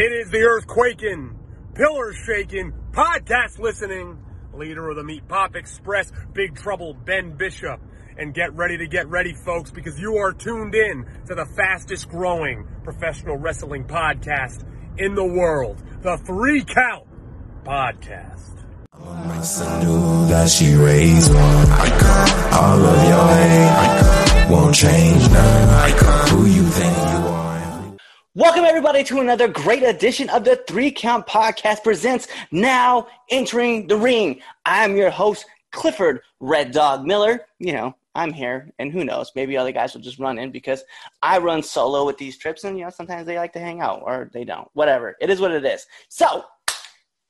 It is the earth quaking, pillars shaking, podcast listening, leader of the Meat Pop Express, Big Trouble Ben Bishop. And get ready to get ready, folks, because you are tuned in to the fastest growing professional wrestling podcast in the world, the Three Count Podcast. Must knew that she raised one. All of your hate won't change none. Who you think you? Welcome everybody to another great edition of the Three Count Podcast presents Now Entering the Ring. I'm your host, Clifford Red Dog Miller. You know, I'm here, and who knows, maybe other guys will just run in because I run solo with these trips, and you know, sometimes they like to hang out or they don't. Whatever. It is what it is. So,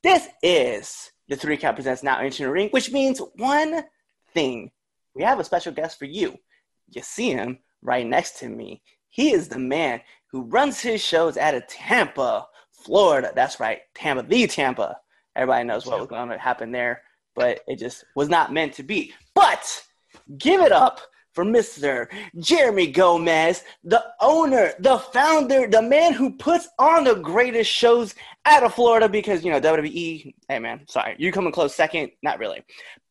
this is the Three Count Presents Now Entering the Ring, which means one thing. We have a special guest for you. You see him right next to me. He is the man who runs his shows out of Tampa, Florida. That's right, Tampa, the Tampa. Everybody knows what was going to happen there, but it just was not meant to be. But give it up for Mr. Jeremy Gomez, the owner, the founder, the man who puts on the greatest shows out of Florida because, you know, WWE, hey man, sorry, you coming close second? Not really.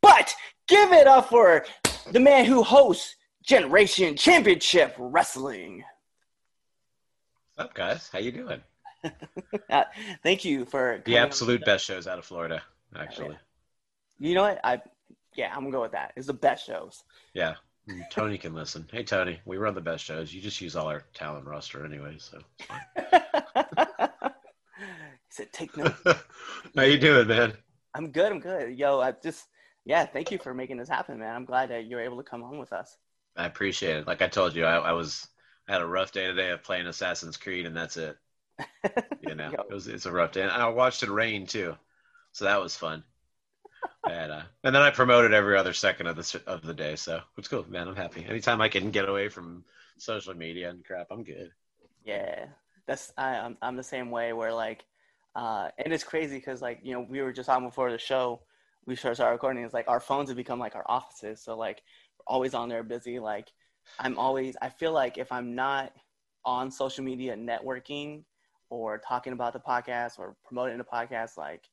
But give it up for the man who hosts Generation Championship Wrestling. Up, guys? How you doing? Uh, thank you for The absolute best shows out of Florida, actually. You know what? I yeah, I'm gonna go with that. It's the best shows. Yeah. Mm, Tony can listen. Hey, Tony, we run the best shows. You just use all our talent roster anyway, so. he said, "Take note." How you doing, man? I'm good. I'm good. Yo, I just yeah, thank you for making this happen, man. I'm glad that you're able to come on with us. I appreciate it. Like I told you, I, I was I had a rough day today of playing Assassin's Creed, and that's it. You know, it was it's a rough day, and I watched it rain too, so that was fun. And uh, and then I promoted every other second of the of the day, so it's cool, man. I'm happy. Anytime I can get away from social media and crap, I'm good. Yeah, that's I, I'm I'm the same way. Where like, uh, and it's crazy because like you know we were just on before the show. We started our recording. It's like our phones have become like our offices. So like we're always on there busy. Like I'm always. I feel like if I'm not on social media networking or talking about the podcast or promoting the podcast, like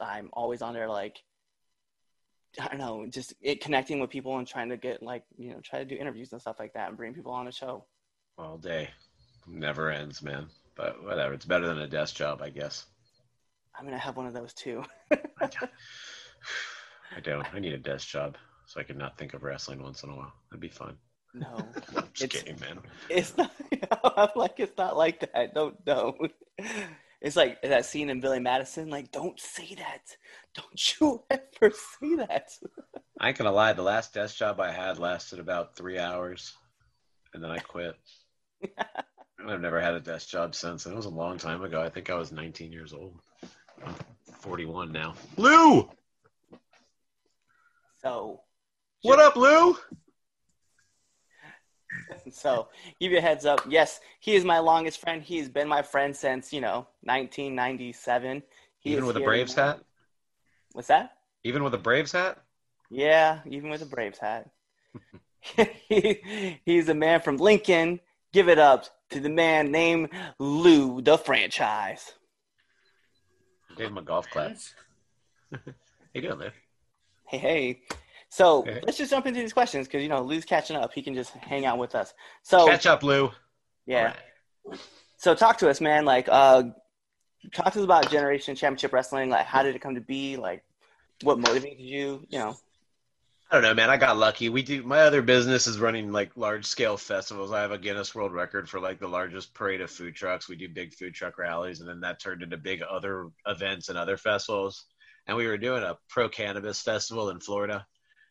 I'm always on there like. I don't know, just it connecting with people and trying to get like you know try to do interviews and stuff like that and bring people on the show. all day. Never ends, man. But whatever. It's better than a desk job, I guess. I mean, I have one of those too. I don't. I need a desk job so I can not think of wrestling once in a while. That'd be fun. No, I'm just It's- kidding, man. it's not. I'm like, it's not like that. Don't, don't. It's like that scene in Billy Madison. Like, don't say that. Don't you ever say that. I ain't gonna lie. The last desk job I had lasted about three hours, and then I quit. and I've never had a desk job since. And it was a long time ago. I think I was 19 years old. I'm 41 now. Lou, So, what up, Lou? So give you a heads up. Yes, he is my longest friend. He's been my friend since you know 1997. He Even with a Braves now. hat? What's that? Even with a Braves hat? Yeah, even with a Braves hat. he, he's a man from Lincoln. Give it up to the man named Lou, the franchise. Gave him a golf clap. How you doing, Lou? Hey, hey. So Hey. let's just jump into these questions because you know Lou's catching up. He can just hang out with us. So Catch up, Lou. yeah. Right. So talk to us, man. Like, uh, talk to us about Generation Championship Wrestling. Like, how did it come to be? Like, what motivated you? You know. I don't know, man. I got lucky. We do. My other business is running like large scale festivals. I have a Guinness World Record for like the largest parade of food trucks. We do big food truck rallies, and then that turned into big other events and other festivals. And we were doing a pro cannabis festival in Florida,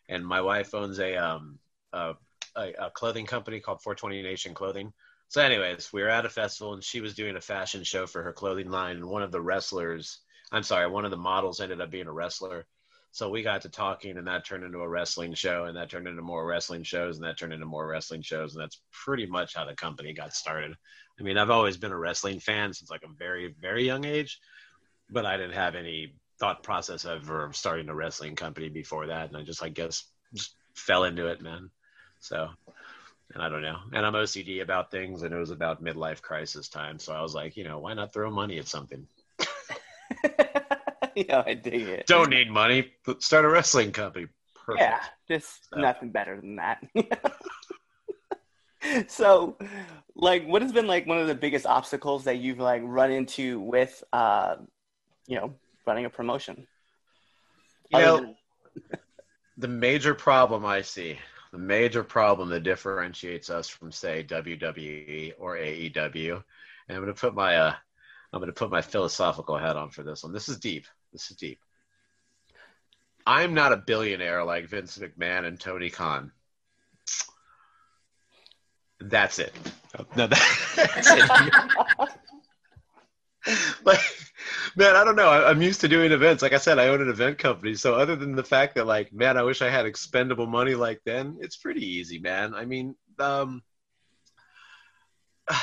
and my wife owns a um a, a, a clothing company called 420 Nation Clothing. So, anyways, we were at a festival, and she was doing a fashion show for her clothing line, and one of the wrestlers, I'm sorry, one of the models ended up being a wrestler. So we got to talking, and that turned into a wrestling show, and that turned into more wrestling shows, and that turned into more wrestling shows, and that's pretty much how the company got started. I mean, I've always been a wrestling fan since like a very, very young age, but I didn't have any thought process of starting a wrestling company before that, and I just, I guess, just fell into it, man. So And I don't know. And I'm OCD about things, and it was about midlife crisis time. So I was like, you know, why not throw money at something? yeah, I dig it. Don't need money. Start a wrestling company. Perfect. Yeah, just So- nothing better than that. so, like, what has been like one of the biggest obstacles that you've like run into with, uh, you know, running a promotion? You Other know, than- the major problem I see, the major problem that differentiates us from say WWE or AEW, and I'm going to put my uh, I'm going to put my philosophical hat on for this one. This is deep. This is deep. I'm not a billionaire like Vince McMahon and Tony Khan. That's it. No, that- that's it. like man i don't know. I'm used to doing events. Like i said i own an event company. So other than the fact that like man i wish i had expendable money like then it's pretty easy man. I mean um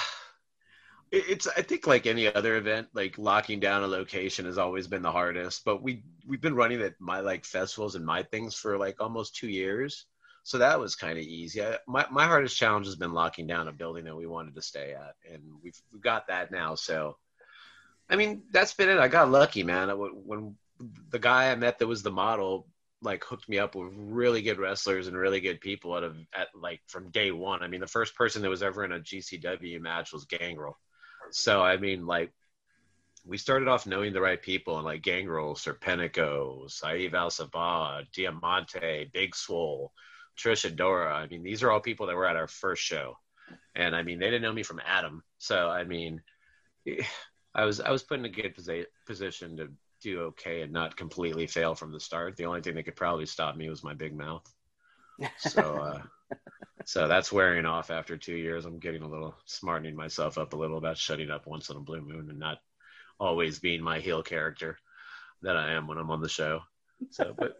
it's i think like any other event like locking down a location has always been the hardest but we we've been running at my like festivals and my things for like almost two years. So that was kind of easy. I, my, my hardest challenge has been locking down a building that we wanted to stay at and we've, we've got that now. So I mean, that's been it. I got lucky, man. When the guy I met that was the model, like hooked me up with really good wrestlers and really good people out of at like from day one. I mean, the first person that was ever in a GCW match was Gangrel. So I mean, like we started off knowing the right people and like Gangrel, Serpentico, Saieve Al Sabah, Diamante, Big Swole, Trisha Dora. I mean, these are all people that were at our first show. And I mean, they didn't know me from Adam. So I mean, I was I was put in a good posi- position to do okay and not completely fail from the start. The only thing that could probably stop me was my big mouth. So uh, so that's wearing off after two years. I'm getting a little smartening myself up a little about shutting up once in a blue moon and not always being my heel character that I am when I'm on the show. So, but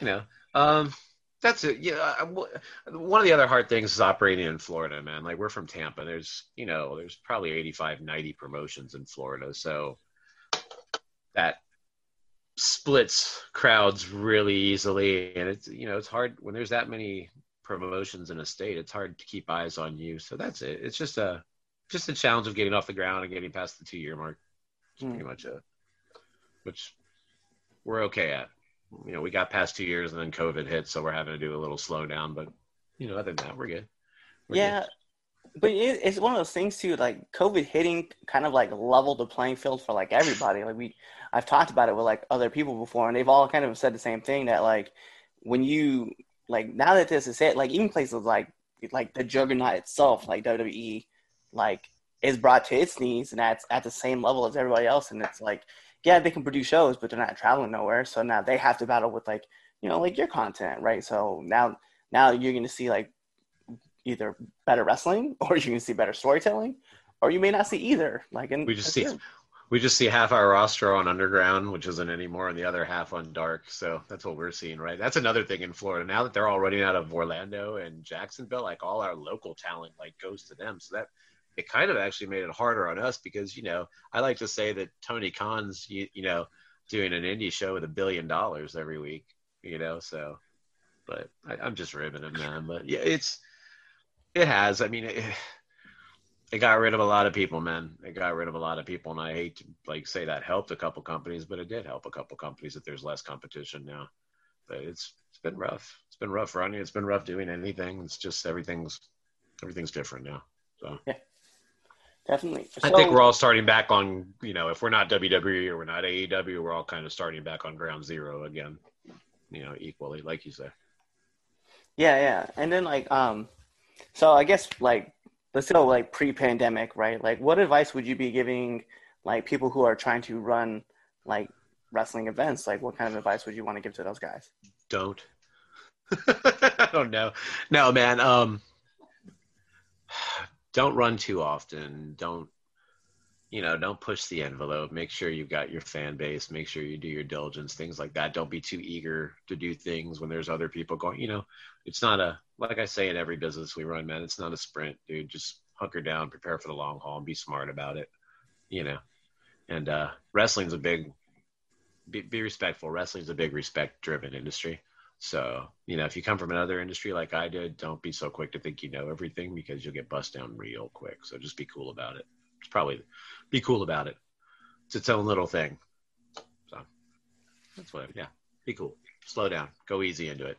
you know, um, that's it. Yeah, I- one of the other hard things is operating in Florida, man. Like we're from Tampa. There's, you know, there's probably 85, 90 promotions in Florida. So that splits crowds really easily. And it's, you know, it's hard when there's that many promotions in a state, it's hard to keep eyes on you. So that's it. It's just a, just a challenge of getting off the ground and getting past the two year mark. It's Hmm. pretty much it, which we're okay at. You know, we got past two years and then COVID hit, so we're having to do a little slowdown. But you know, other than that, we're good. We're yeah, good. but it, it's one of those things too. Like COVID hitting, kind of like leveled the playing field for like everybody. Like we, I've talked about it with like other people before, and they've all kind of said the same thing that like when you like now that this is it, like even places like like the juggernaut itself, like WWE, like is brought to its knees, and that's at the same level as everybody else, and it's like yeah, they can produce shows, but they're not traveling nowhere. So now they have to battle with like, you know, like your content, right? So now, now you're going to see like either better wrestling or you're going to see better storytelling, or you may not see either. Like, and We just see we just see half our roster on Underground, which isn't anymore, and the other half on Dark. So that's what we're seeing, right? That's another thing in Florida. Now that they're all running out of Orlando and Jacksonville, like all our local talent like goes to them. So that it kind of actually made it harder on us because you know I like to say that Tony Khan's you, you know doing an indie show with a billion dollars every week, you know. So, but I, I'm just ribbing him, man. But yeah, it's it has. I mean. It, it got rid of a lot of people, man. It got rid of a lot of people, and I hate to like say that helped a couple companies, but it did help a couple companies that there's less competition now. But it's it's been rough. It's been rough running. It's been rough doing anything. It's just everything's everything's different now. So definitely. I think we're all starting back on you know if we're not WWE or we're not AEW, we're all kind of starting back on ground zero again. You know, equally, like you say. Yeah, yeah. And then like um so I guess like let's go like pre-pandemic, right? Like what advice would you be giving like people who are trying to run like wrestling events? Like what kind of advice would you want to give to those guys? don't. I don't know. No, man. Um, don't run too often. Don't, you know, don't push the envelope. Make sure you've got your fan base. Make sure you do your diligence, things like that. Don't be too eager to do things when there's other people going. You know, it's not a like I say in every business we run, man. It's not a sprint, dude. Just hunker down, prepare for the long haul, and be smart about it. You know, and uh, wrestling's a big be, be respectful. Wrestling's a big respect driven industry. So, you know, if you come from another industry like I did, don't be so quick to think you know everything because you'll get bust down real quick. So just be cool about it. It's probably be cool about it. It's its own little thing. So that's what, yeah, be cool. Slow down. Go easy into it.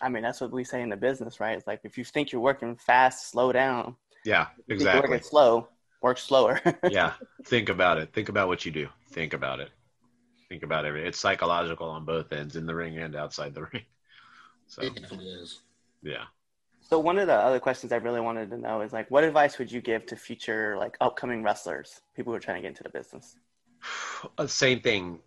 I mean, that's what we say in the business, right? It's like if you think you're working fast, slow down. Yeah, exactly. working slow, work slower. yeah, think about it. Think about what you do. Think about it. Think about everything. It's psychological on both ends, in the ring and outside the ring. So It definitely is. yeah. so one of the other questions I really wanted to know is like, what advice would you give to future like upcoming wrestlers, people who are trying to get into the business? Uh, same thing.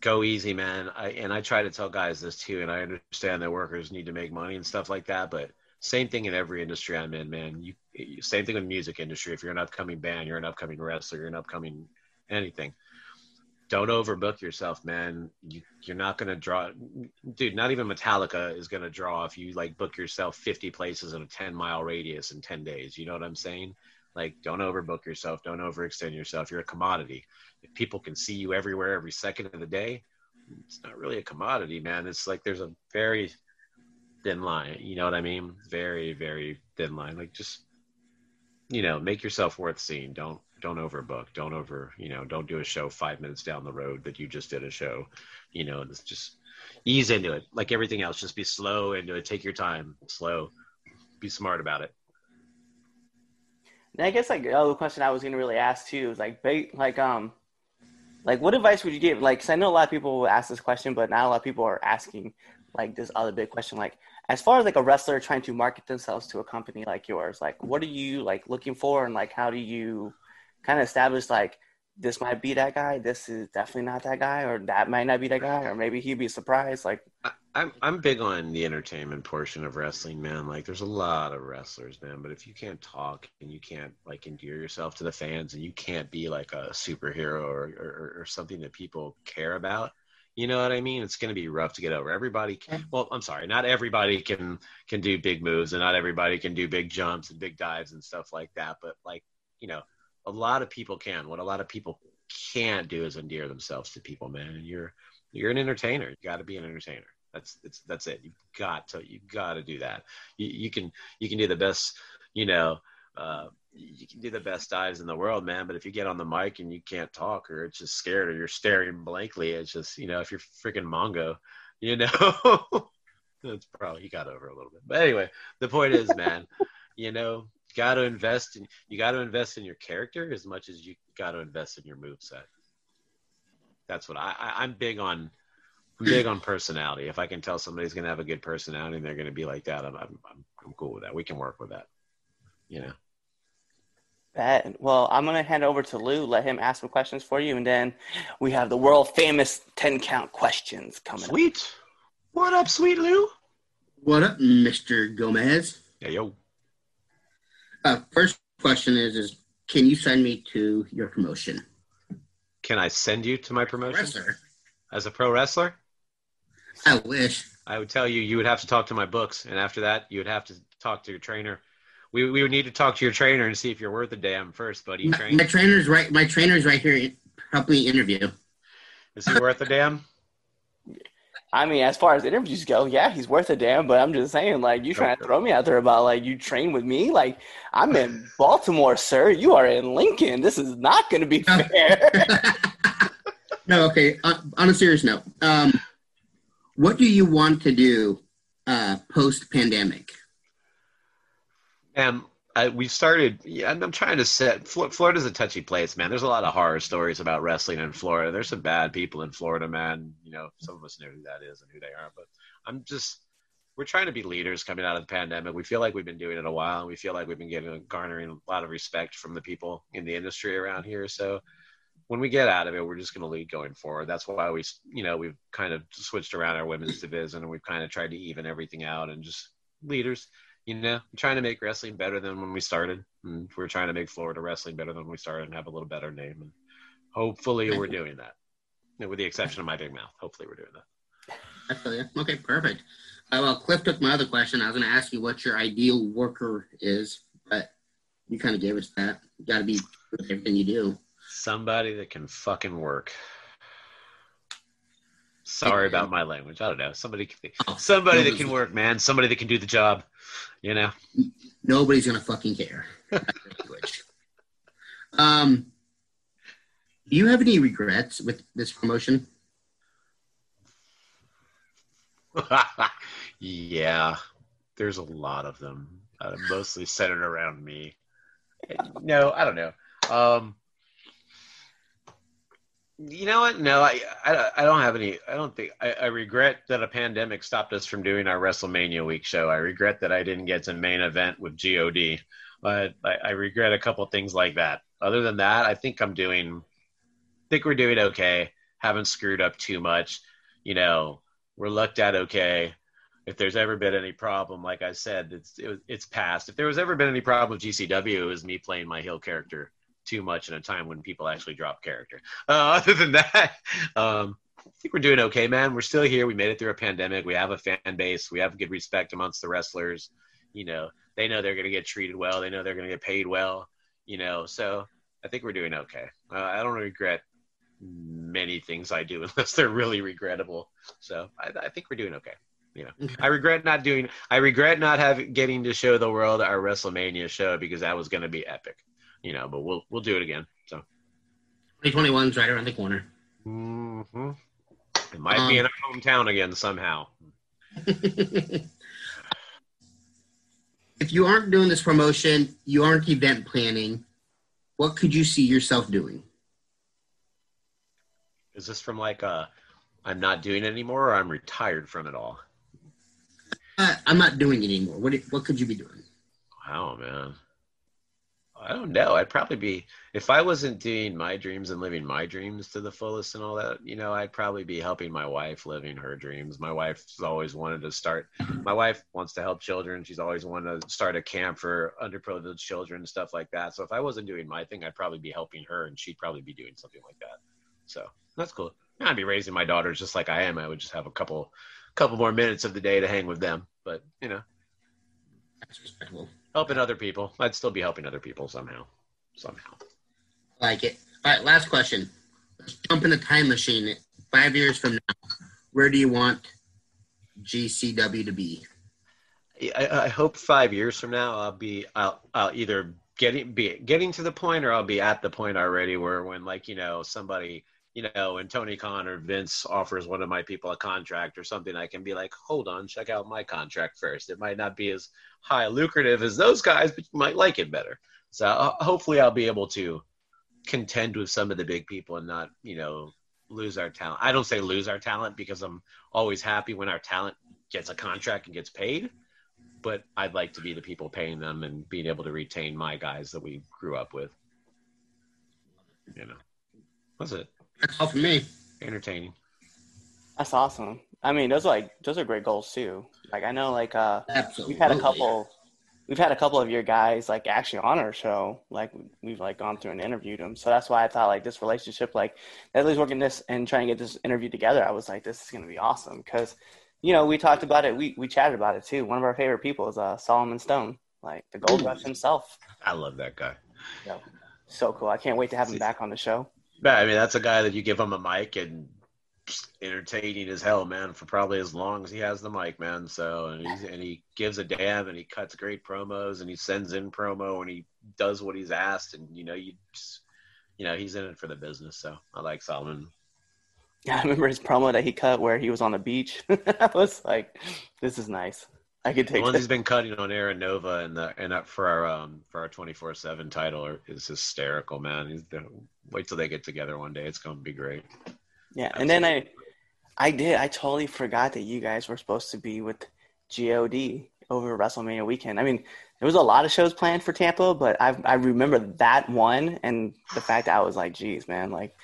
Go easy, man. I and I try to tell guys this too, and I understand that workers need to make money and stuff like that. But same thing in every industry I'm in, man. You you- same thing with music industry. If you're an upcoming band, you're an upcoming wrestler, you're an upcoming anything. Don't overbook yourself, man. You, you're not gonna draw, dude. Not even Metallica is gonna draw if you like book yourself 50 places in a 10 mile radius in 10 days. You know what I'm saying? Like, don't overbook yourself. Don't overextend yourself. You're a commodity if people can see you everywhere every second of the day, it's not really a commodity, man. It's like there's a very thin line. You know what I mean? Very, very thin line. Like just you know, make yourself worth seeing. Don't don't overbook. Don't over you know, don't do a show five minutes down the road that you just did a show. You know, just ease into it. Like everything else, just be slow into it. Take your time. Slow. Be smart about it. And I guess like the other question I was gonna really ask too is like, like um, like what advice would you give? Like, 'cause I know a lot of people will ask this question, but not a lot of people are asking like this other big question. Like, as far as like a wrestler trying to market themselves to a company like yours, like what are you like looking for, and like how do you kind of establish like this might be that guy, this is definitely not that guy, or that might not be that guy, or maybe he'd be surprised. Like, I- I'm I'm big on the entertainment portion of wrestling, man. Like, there's a lot of wrestlers, man. But if you can't talk and you can't like endear yourself to the fans, and you can't be like a superhero or or, or something that people care about, you know what I mean? It's going to be rough to get over. Everybody, can, mm-hmm. well, I'm sorry, not everybody can can do big moves, and not everybody can do big jumps and big dives and stuff like that. But like, you know, a lot of people can. What a lot of people can't do is endear themselves to people, man. And you're you're an entertainer. You got to be an entertainer. That's it's that's it. You've got to you got to do that. You, you can you can do the best, you know, uh, you can do the best dives in the world, man. But if you get on the mic and you can't talk, or it's just scared, or you're staring blankly, it's just you know, if you're freaking Mongo, you know, that's probably you got over a little bit. But anyway, the point is, man, you know, got to invest in you got to invest in your character as much as you got to invest in your move set. That's what I, I I'm big on. I'm big on personality. If I can tell somebody's going to have a good personality and they're going to be like that, I'm, I'm, I'm, I'm cool with that. We can work with that. You know, that. Well, I'm gonna hand over to Lou, let him ask some questions for you, and then we have the world famous ten count questions coming up. sweet. What up, sweet Lou? What up, Mr. Gomez? Hey, yo. Uh, first question is, is can you send me to your promotion? Can I send you to my promotion Wrestler. as a pro wrestler? I wish. I would tell you you would have to talk to my books, and after that, you would have to talk to your trainer. We, we would need to talk to your trainer and see if you're worth a damn first, buddy. My, train? my trainer's right. My trainer's right here. Help me interview. Is he worth a damn? I mean, as far as interviews go, yeah, he's worth a damn. But I'm just saying, like, you trying to throw me out there about like you train with me? Like, I'm in Baltimore, sir. You are in Lincoln. This is not going to be fair. No, okay. On, on a serious note, um, what do you want to do uh, post pandemic? And I, we started. Yeah, I'm, I'm trying to set. Florida's a touchy place, man. There's a lot of horror stories about wrestling in Florida. There's some bad people in Florida, man. You know, some of us know who that is and who they are. But I'm just. We're trying to be leaders coming out of the pandemic. We feel like we've been doing it a while, and we feel like we've been getting garnering a lot of respect from the people in the industry around here. So when we get out of it, we're just going to lead going forward. That's why we, you know, we've kind of switched around our women's division, and we've kind of tried to even everything out and just leaders you know, I'm trying to make wrestling better than when we started. And we're trying to make Florida wrestling better than when we started and have a little better name. And hopefully we're doing that. You know, with the exception of my big mouth. Hopefully we're doing that. I feel you. Okay, perfect. Uh, well, Cliff took my other question. I was going to ask you what your ideal worker is, but you kind of gave us that. You got to be with everything you do. Somebody that can fucking work. Sorry about my language. I don't know. Somebody, can, Oh, somebody that can work, man. Somebody that can do the job. You know. Nobody's gonna fucking care. about your language. um, do you have any regrets with this promotion? yeah, there's a lot of them. Uh, mostly centered around me. No, I don't know. Um, you know what? No, I, I, I don't have any. I don't think. I, I regret that a pandemic stopped us from doing our WrestleMania week show. I regret that I didn't get to main event with God. But I, I regret a couple things like that. Other than that, I think I'm doing. I think we're doing okay. Haven't screwed up too much. You know, we're looked at okay. If there's ever been any problem, like I said, it's it, it's past. If there was ever been any problem with GCW, it was me playing my heel character too much in a time when people actually drop character. Uh, other than that, um, I think we're doing okay, man. We're still here. We made it through a pandemic. We have a fan base. We have good respect amongst the wrestlers. You know, they know they're going to get treated well. They know they're going to get paid well. You know, so I think we're doing okay. Uh, I don't regret many things I do unless they're really regrettable. So I, I think we're doing okay. You know, I regret not doing. I regret not having getting to show the world our WrestleMania show because that was going to be epic. You know, but we'll we'll do it again. So 2021's right around the corner. hmm it might be in our hometown again somehow. if you aren't doing this promotion, you aren't event planning. What could you see yourself doing? Is this from like uh I'm not doing it anymore or I'm retired from it all? Uh, I'm not doing it anymore. What what could you be doing? Wow, man. I don't know. I'd probably be if I wasn't doing my dreams and living my dreams to the fullest and all that. You know, I'd probably be helping my wife living her dreams. My wife's always wanted to start. My wife wants to help children. She's always wanted to start a camp for underprivileged children and stuff like that. So if I wasn't doing my thing, I'd probably be helping her, and she'd probably be doing something like that. So that's cool. I'd be raising my daughters just like I am. I would just have a couple, couple more minutes of the day to hang with them. But you know, That's respectable. Helping other people. I'd still be helping other people somehow. Somehow. Like it. All right, last question. Let's jump in the time machine. Five years from now, where do you want GCW to be? I, I hope five years from now I'll be I'll I'll either getting be getting to the point or I'll be at the point already where when like you know somebody you know and Tony Khan or Vince offers one of my people a contract or something I can be like hold on check out my contract first it might not be as high lucrative as those guys but you might like it better so hopefully I'll be able to contend with some of the big people and not you know lose our talent I don't say lose our talent because I'm always happy when our talent gets a contract and gets paid but I'd like to be the people paying them and being able to retain my guys that we grew up with. You know, that's it. That's all for me. Entertaining. That's awesome. I mean, those are like those are great goals too. Like I know, like uh, Absolutely. we've had a couple, we've had a couple of your guys like actually on our show. Like we've like gone through and interviewed them. So that's why I thought like this relationship, like at least working this and trying to get this interview together. I was like, this is gonna be awesome because, you know, we talked about it. We we chatted about it too. One of our favorite people is uh, Solomon Stone, like the Gold Rush himself. I love that guy. So cool. I can't wait to have him back on the show. Yeah, I mean that's a guy that you give him a mic and entertaining as hell, man, for probably as long as he has the mic, man. So and, and he gives a damn and he cuts great promos and he sends in promo and he does what he's asked and you know you just you know he's in it for the business. So I like Solomon. Yeah, I remember his promo that he cut where he was on the beach. I was like, this is nice. I could The take ones this. he's been cutting on Aaron Nova and the and up for our um for our twenty four seven title are, is hysterical, man. He's the, wait till they get together one day. It's gonna be great. Yeah, and then I, I did. I totally forgot that you guys were supposed to be with God over WrestleMania weekend. I mean, there was a lot of shows planned for Tampa, but I I remember that one and the fact that I was like, geez, man, like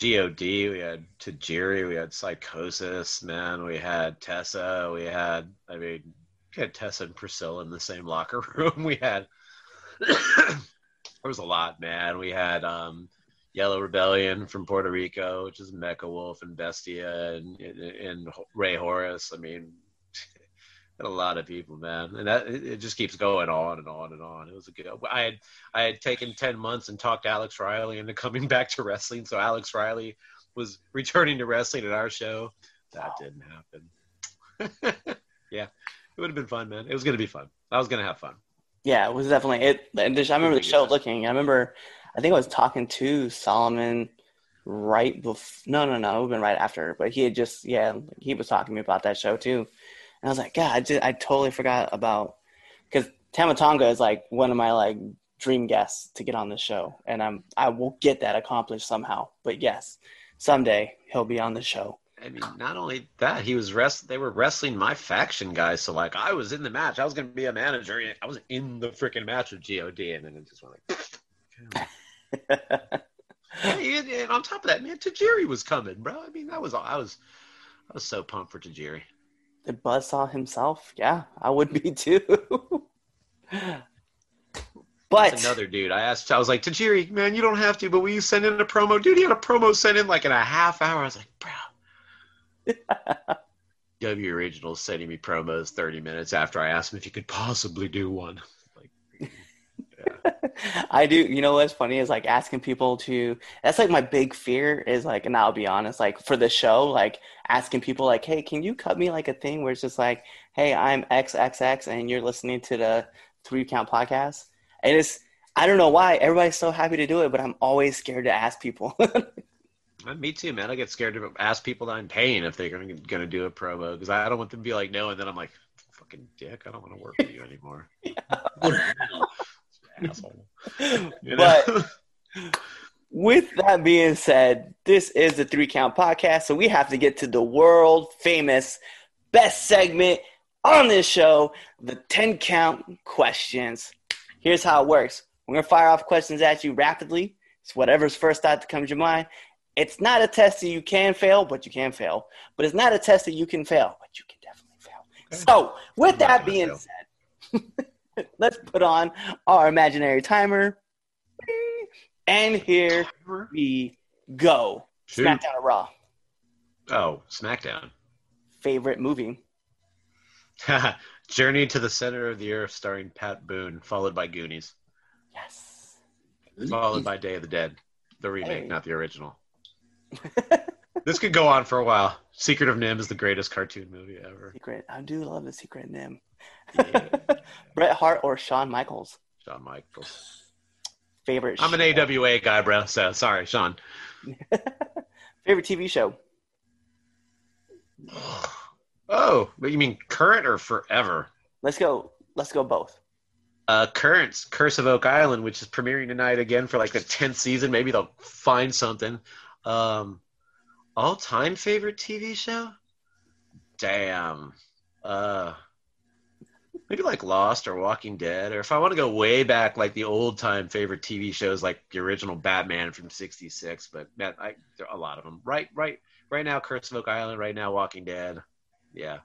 God, we had Tajiri, we had Psicosis, man. We had Tessa, we had I mean, we had Tessa and Priscilla in the same locker room. We had there was a lot, man. We had um Yellow Rebellion from Puerto Rico, which is Mecha Wolf and Bestia and, and Rey Horus. I mean, a lot of people, man, and that it, it just keeps going on and on and on. It was a good. I had I had taken ten months and talked Alex Riley into coming back to wrestling. So Alex Riley was returning to wrestling at our show. That didn't happen. yeah, it would have been fun, man. It was gonna be fun. I was gonna have fun. Yeah, it was definitely it. and just- I remember the show looking. I remember, I think I was talking to Solomon right before. No, no, no, it would have been right after. But he had just, yeah, he was talking to me about that show too. And I was like, God, I, just, I totally forgot about because Tama Tonga is like one of my like dream guests to get on the show, and I'm I will get that accomplished somehow. But yes, someday he'll be on the show. I mean, not only that, he was rest. They were wrestling my faction guys, so like I was in the match. I was gonna be a manager. I was in the freaking match with God, and then it just went like. And, and on top of that, man, Tajiri was coming, bro. I mean, that was I was I was so pumped for Tajiri. The buzzsaw himself, yeah, I would be too. but That's another dude. I asked, I was like, Tajiri, man, you don't have to, but will you send in a promo? Dude, he had a promo sent in like in a half hour. I was like, bro. W Original sending me promos 30 minutes after I asked him if he could possibly do one. Like, I do. You know what's funny is like asking people to. That's like my big fear is like, and I'll be honest, like for the show, like asking people like, hey, can you cut me like a thing where it's just like, hey, I'm XXX and you're listening to the Three Count podcast. And it's I don't know why everybody's so happy to do it, but I'm always scared to ask people. Uh, me too, man. I get scared to ask people that I'm paying if they're gonna gonna do a promo because I don't want them to be like no, and then I'm like, fucking dick, I don't want to work with you anymore. Go to hell. Asshole. You know? But- With that being said, this is the Three Count Podcast, so we have to get to the world famous best segment on this show the 10 count questions. Here's how it works we're going to fire off questions at you rapidly. It's whatever's first thought that comes to your mind. It's not a test that you can fail, but you can fail. But it's not a test that you can fail, but you can definitely fail. So, with I'm that being fail. said, let's put on our imaginary timer. And here we go. Shoot. SmackDown or Raw. Oh, SmackDown. Favorite movie. Journey to the Center of the Earth, starring Pat Boone, followed by Goonies, Yes. followed by Day of the Dead, the remake, Hey. not the original. this could go on for a while. Secret of NIMH is the greatest cartoon movie ever. Secret. I do love the Secret of NIMH. Yeah. Bret Hart or Shawn Michaels. Shawn Michaels. Favorite. I'm an. AWA guy, bro. So sorry, Shawn. Favorite TV show. Oh, but you mean current or forever? Let's go. Let's go both. Uh, Currents, Curse of Oak Island, which is premiering tonight again for like the tenth season. Maybe they'll find something. Um, all-time favorite TV show? Damn. Uh, maybe like Lost or Walking Dead, or if I want to go way back, like the old-time favorite TV shows, like the original Batman from '66. But man, I there are a lot of them. Right, right, right now, Curse of Oak Island. Right now, Walking Dead. Yeah,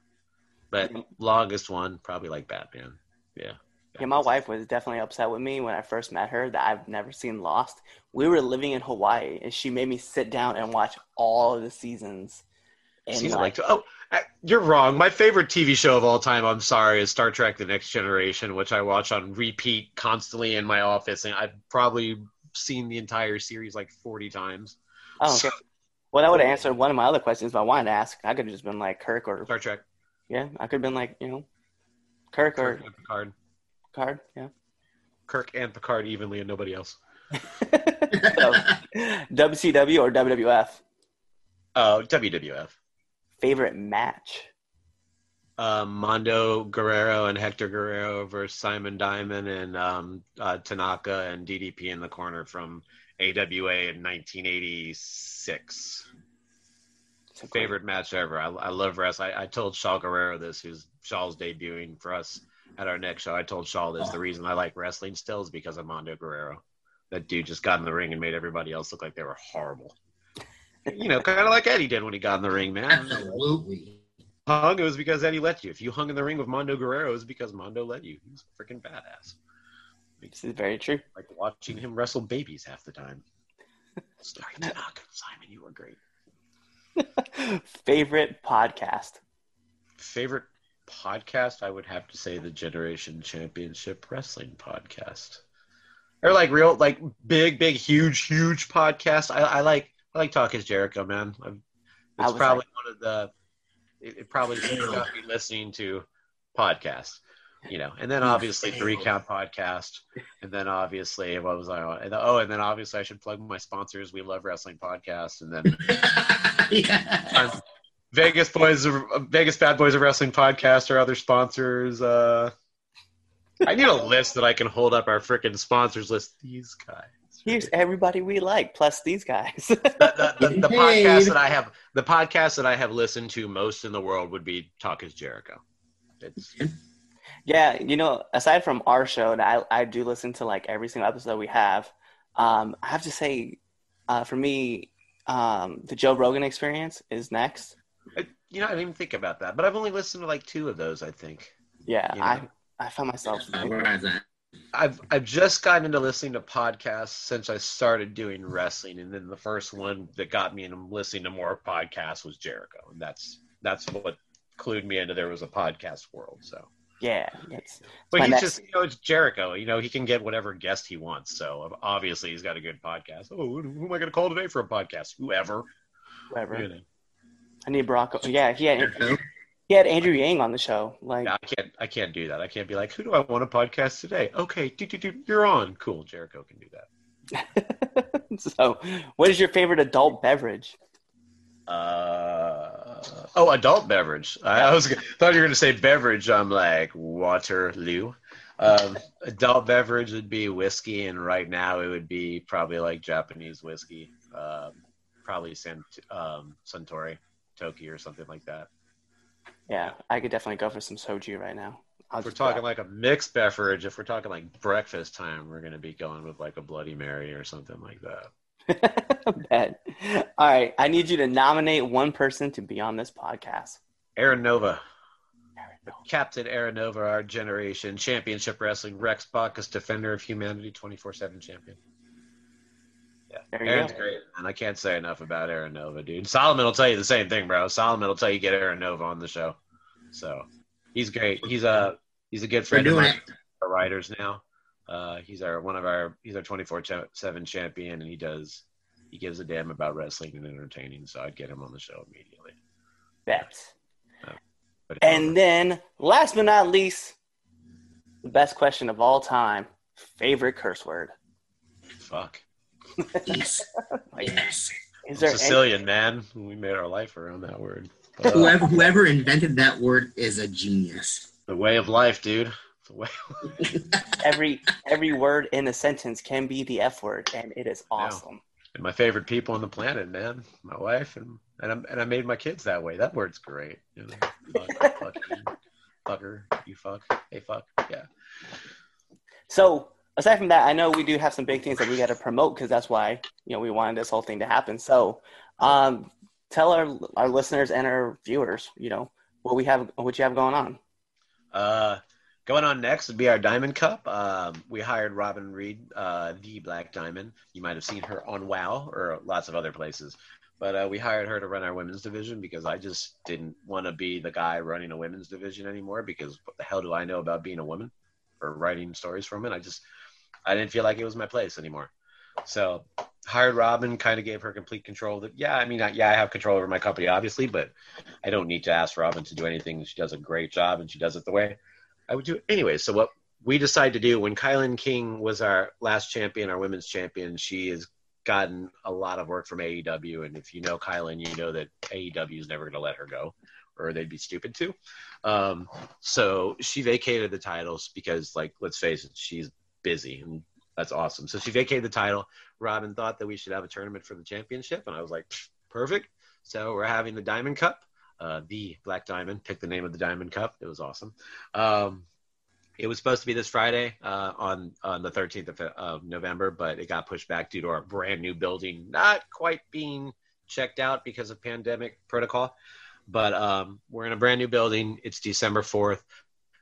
but longest one probably like Batman. Yeah. Yeah, my wife was definitely upset with me when I first met her that I've never seen Lost. We were living in Hawaii, and she made me sit down and watch all of the seasons. And Season like, like oh, you're wrong. My favorite TV show of all time, I'm sorry, is Star Trek: The Next Generation, which I watch on repeat constantly in my office, and I've probably seen the entire series like 40 times. oh, okay. Well, that would have answered one of my other questions if I wanted to ask. I could have just been like Kirk or Star Trek, yeah, I could have been like you know, Kirk or Kirk and Picard, Card. Yeah. Kirk and Picard evenly, and nobody else. so, WCW or WWF? Oh, WWF. Favorite match? Um, Mando Guerrero and Hector Guerrero versus Simon Diamond and um, uh, Tanaka and DDP in the corner from AWA in 1986. It's a great- favorite match ever. I, I love wrestling. I, I told Shaul Guerrero this, who's Shaul's debuting for us at our next show. I told Shaul this. The reason I like wrestling still is because of Mando Guerrero. That dude just got in the ring and made everybody else look like they were horrible. You know, kind of like Eddie did when he got in the ring, man. Absolutely. Hung, it was because Eddie let you. If you hung in the ring with Mando Guerrero, it was because Mando let you. He was freaking badass. This is very true. Like watching him wrestle babies half the time. Sorry, Tanaka. Simon, you were great. Favorite podcast? favorite podcast i would have to say the generation championship wrestling podcast or like real like big big huge huge podcast i, I like I like Talk is Jericho, man. I've, I it's was probably one of the. It, it probably got me listening to podcasts, you know, and then obviously three count podcast, and then obviously what was I on? And, oh, and then obviously I should plug my sponsors. We love wrestling podcast, and then yeah. um, Vegas boys, Vegas bad boys of wrestling podcast, or other sponsors. Uh, I need a list that I can hold up our freaking sponsors list. These guys. Here's everybody we like, plus these guys. the, the, the, the podcast that I have the podcast that I have listened to most in the world would be Talk is Jericho. It's yeah, you know, aside from our show, and I, I do listen to like every single episode we have. Um, I have to say, uh, for me, um, the Joe Rogan experience is next. I, you know I didn't even think about that, but I've only listened to like two of those. I think Yeah, Yeah. I I found myself. Uh, where I was at. I've I've just gotten into listening to podcasts since I started doing wrestling, and then the first one that got me into listening to more podcasts was Jericho, and that's that's what clued me into there was a podcast world. So. Yeah, it's, But my he's next- just, you know, it's Jericho. You know, he can get whatever guest he wants. So obviously, he's got a good podcast. Oh, who who am I going to call today for a podcast? Whoever. whoever. You know. I need Barack. Yeah, he had So, he had Andrew Yang on the show. Like, I can't. I can't do that. I can't be like, who do I want to podcast today? Okay, do, do, do, you're on. Cool. Jericho can do that. so, what is your favorite adult beverage? Uh, oh, adult beverage. I, I was thought you were going to say beverage. I'm like Waterloo. Um, adult beverage would be whiskey, and right now it would be probably like Japanese whiskey. Um, probably San, um, Suntory, Toki, or something like that. Yeah, I could definitely go for some soju right now. I'll If we're talking like a mixed beverage, if we're talking like breakfast time, we're going to be going with like a Bloody Mary or something like that. Bet. All right, I need you to nominate one person to be on this podcast. Aaron Nova. Aaron Nova. Captain Aaron Nova, our generation, championship wrestling, Rex Bacchus, defender of humanity, 24 7 champion. Yeah. There Aaron's go. great, and I can't say enough about Aaron Nova, dude. Solomon will tell you the same thing, bro. Solomon will tell you get Aaron Nova on the show. So he's great. He's a he's a good friend of mine. Our writers now. Uh, he's our one of our he's our 24 7 champion, and he does he gives a damn about wrestling and entertaining. So I'd get him on the show immediately. Bet. But And then, last but not least, the best question of all time: favorite curse word. fuck. Yes. yes. Is there any, Sicilian, man. We made our life around that word. Uh, Whoever whoever invented that word is a genius. the way of life, dude. The way. every every word in a sentence can be the F word, and it is awesome. and my favorite people on the planet, man. My wife and and, I'm, and I made my kids that way. That word's great. You know, fuck, fuck you, fucker, you fuck, hey fuck, yeah. So aside from that, I know we do have some big things that we got to promote because that's why you know we wanted this whole thing to happen. So, um, tell our our listeners and our viewers, you know, what we have, what you have going on. Uh, going on next would be our Diamond Cup. Um, we hired Robin Reed, uh, the Black Diamond. You might have seen her on WoW or lots of other places. But uh, we hired her to run our women's division because I just didn't want to be the guy running a women's division anymore. Because what the hell do I know about being a woman or writing stories from it? I just I didn't feel like it was my place anymore. So hired Robin, kind of gave her complete control. That yeah, I mean, I, yeah, I have control over my company, obviously, but I don't need to ask Robin to do anything. She does a great job, and she does it the way I would do it anyway. So what we decided to do when KiLynn King was our last champion, our women's champion, she has gotten a lot of work from AEW, and if you know KiLynn, you know that AEW is never going to let her go, or they'd be stupid to. Um, so she vacated the titles because, like, let's face it, she's busy, and that's awesome. So she vacated the title. Robin thought that we should have a tournament for the championship, and I was like, perfect. So we're having the Diamond Cup, uh, the Black Diamond. Pick the name of the Diamond Cup. It was awesome. Um, it was supposed to be this Friday uh, on on the 13th of, of November, but it got pushed back due to our brand new building not quite being checked out because of pandemic protocol. But um, we're in a brand new building. It's December 4th.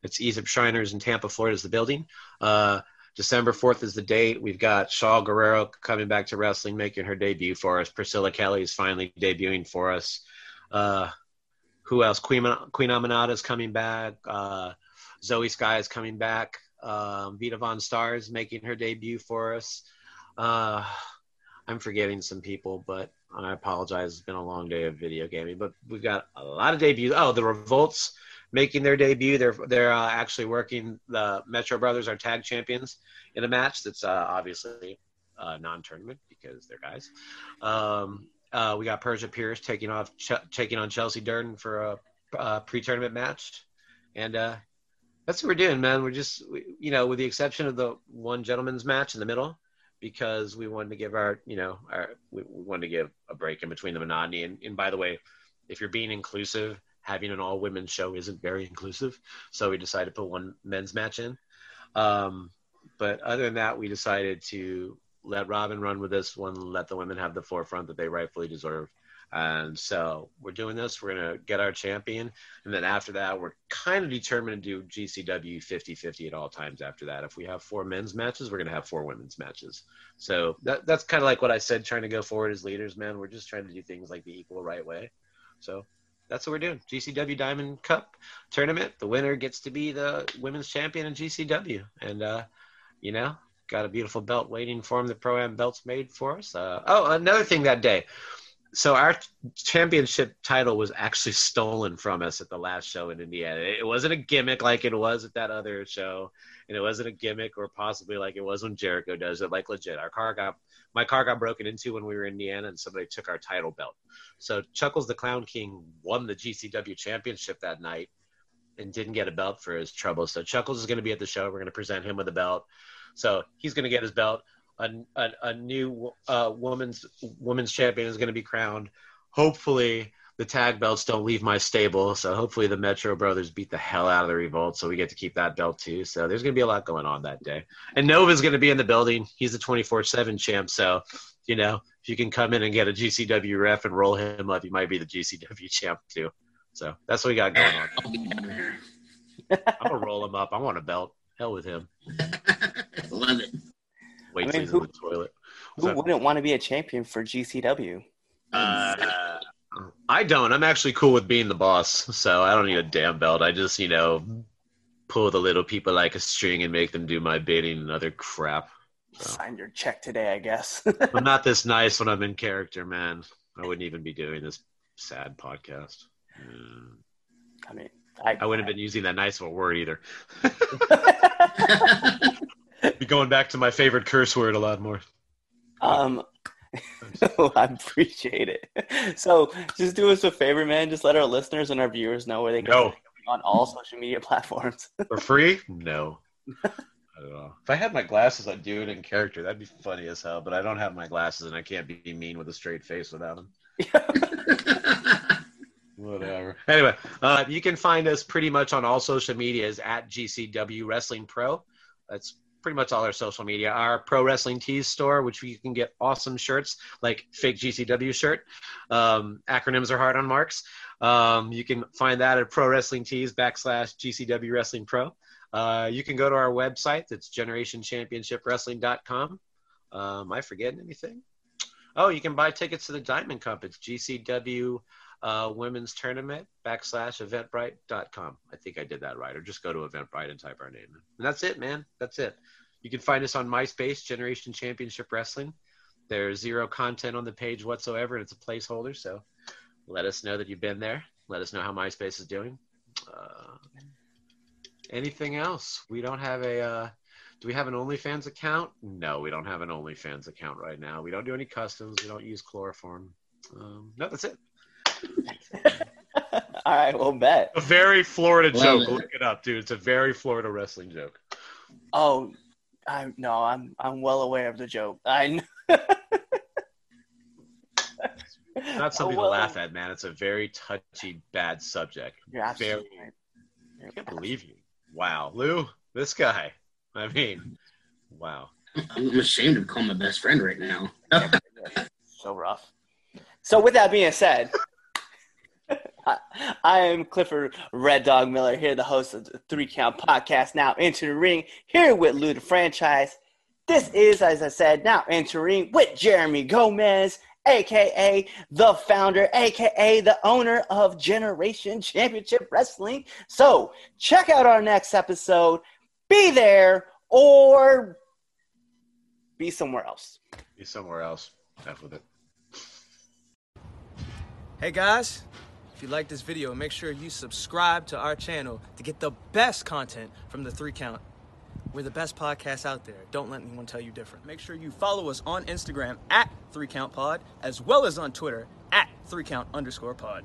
It's Egypt Shriners in Tampa, Florida is the building. Uh, December 4th is the date. We've got Shaul Guerrero coming back to wrestling, making her debut for us. Priscilla Kelly is finally debuting for us. Uh, who else? Queen, Queen Aminata is coming back. Uh, Zoe Sky is coming back. Um, Vita VonStarr is making her debut for us. Uh, I'm forgetting some people, but I apologize. It's been a long day of video gaming, but we've got a lot of debuts. Oh, the Revolts making their debut. They're they're uh, actually working the Metro Brothers, our tag champions, in a match that's uh, obviously uh, non-tournament because they're guys. Um, uh, we got Persia Pierce taking off Ch- taking on Chelsea Durden for a, a pre-tournament match, and uh, that's what we're doing, man. We're just we, you know, with the exception of the one gentleman's match in the middle, because we wanted to give our you know our we, we wanted to give a break in between the monotony. And, and by the way, if you're being inclusive, having an all women's show isn't very inclusive. So we decided to put one men's match in. Um, but other than that, we decided to let Robin run with this one, let the women have the forefront that they rightfully deserve. And so we're doing this. We're going to get our champion. And then after that, we're kind of determined to do GCW 50 50 at all times after that. If we have four men's matches, we're going to have four women's matches. So that, that's kind of like what I said, trying to go forward as leaders, man. We're just trying to do things like the equal right way. So that's what we're doing. GCW Diamond Cup tournament. The winner gets to be the women's champion in GCW. And, uh, you know, got a beautiful belt waiting for him. The pro am belt's made for us. Uh, oh, another thing that day. So our championship title was actually stolen from us at the last show in Indiana. It wasn't a gimmick like it was at that other show, and it wasn't a gimmick or possibly like it was when Jericho does it. Like legit, our car got my car got broken into when we were in Indiana, and somebody took our title belt. So Chuckles the Clown King won the GCW championship that night and didn't get a belt for his trouble. So Chuckles is going to be at the show. We're going to present him with a belt. So he's going to get his belt. A, a, a new uh, women's women's champion is going to be crowned. Hopefully, the tag belts don't leave my stable. So hopefully, the Metro Brothers beat the hell out of the Revolt. So we get to keep that belt too. So there's going to be a lot going on that day. And Nova's going to be in the building. He's a 24 7 champ. So, you know, if you can come in and get a GCW ref and roll him up, you might be the GCW champ too. So that's what we got going on. I'll be down there. I'm going to roll him up. I want a belt. Hell with him. Love it. Wait I mean, till he's who- in the toilet. Who So- wouldn't want to be a champion for GCW? Uh, I don't. I'm actually cool with being the boss, so I don't need a damn belt. I just, you know, pull the little people like a string and make them do my bidding and other crap. So. Sign your check today, I guess. I'm not this nice when I'm in character, man. I wouldn't even be doing this sad podcast. Mm. I mean, I, I wouldn't have been using that nice of a word either. be going back to my favorite curse word a lot more. Um, I appreciate it. So, just do us a favor, man. Just let our listeners and our viewers know where they can No. on all social media platforms. For free? No. I don't know. If I had my glasses, I'd do it in character. That'd be funny as hell. But I don't have my glasses, and I can't be mean with a straight face without them. Whatever. Anyway, uh, you can find us pretty much on all social medias at GCW Wrestling Pro. That's pretty much all our social media. Our Pro Wrestling Tees store, which you can get awesome shirts like fake GCW shirt. Um, acronyms are hard on marks. Um, you can find that at Pro Wrestling Tees backslash GCW Wrestling Pro. Uh, you can go to our website. That's generationchampionshipwrestling.com. Um, am I forgetting anything? Oh, you can buy tickets to the Diamond Cup. It's GCW uh, Women's Tournament backslash eventbrite.com. I think I did that right. Or just go to Eventbrite and type our name. And that's it, man. That's it. You can find us on MySpace, Generation Championship Wrestling. There's zero content on the page whatsoever, and it's a placeholder. So let us know that you've been there. Let us know how MySpace is doing. Uh, anything else? We don't have a. Uh, do we have an OnlyFans account? No, we don't have an OnlyFans account right now. We don't do any customs. We don't use chloroform. Um, no, that's it. all right, well, bet. A very Florida Love joke. it. Look it up, dude. It's a very Florida wrestling joke. Oh, I no, I'm I'm well aware of the joke. I kn- Not something well, to laugh at, man. It's a very touchy, bad subject. You're absolutely Very- right. You're I can't believe you. Wow, Lou, this guy. I mean, wow. I'm ashamed to call my best friend right now. Uh, so rough. So, with that being said, I, I am Clifford Red Dog Miller here, the host of the Three Count Podcast. Now into the ring here with Lou the franchise. This is, as I said, now entering with Jeremy Gomez, aka the founder, aka the owner of Generation Championship Wrestling. So check out our next episode. Be there or be somewhere else. Be somewhere else. F with it. Hey guys, if you like this video, make sure you subscribe to our channel to get the best content from the three count. We're the best podcast out there. Don't let anyone tell you different. Make sure you follow us on Instagram at three count pod, as well as on Twitter at three count underscore pod.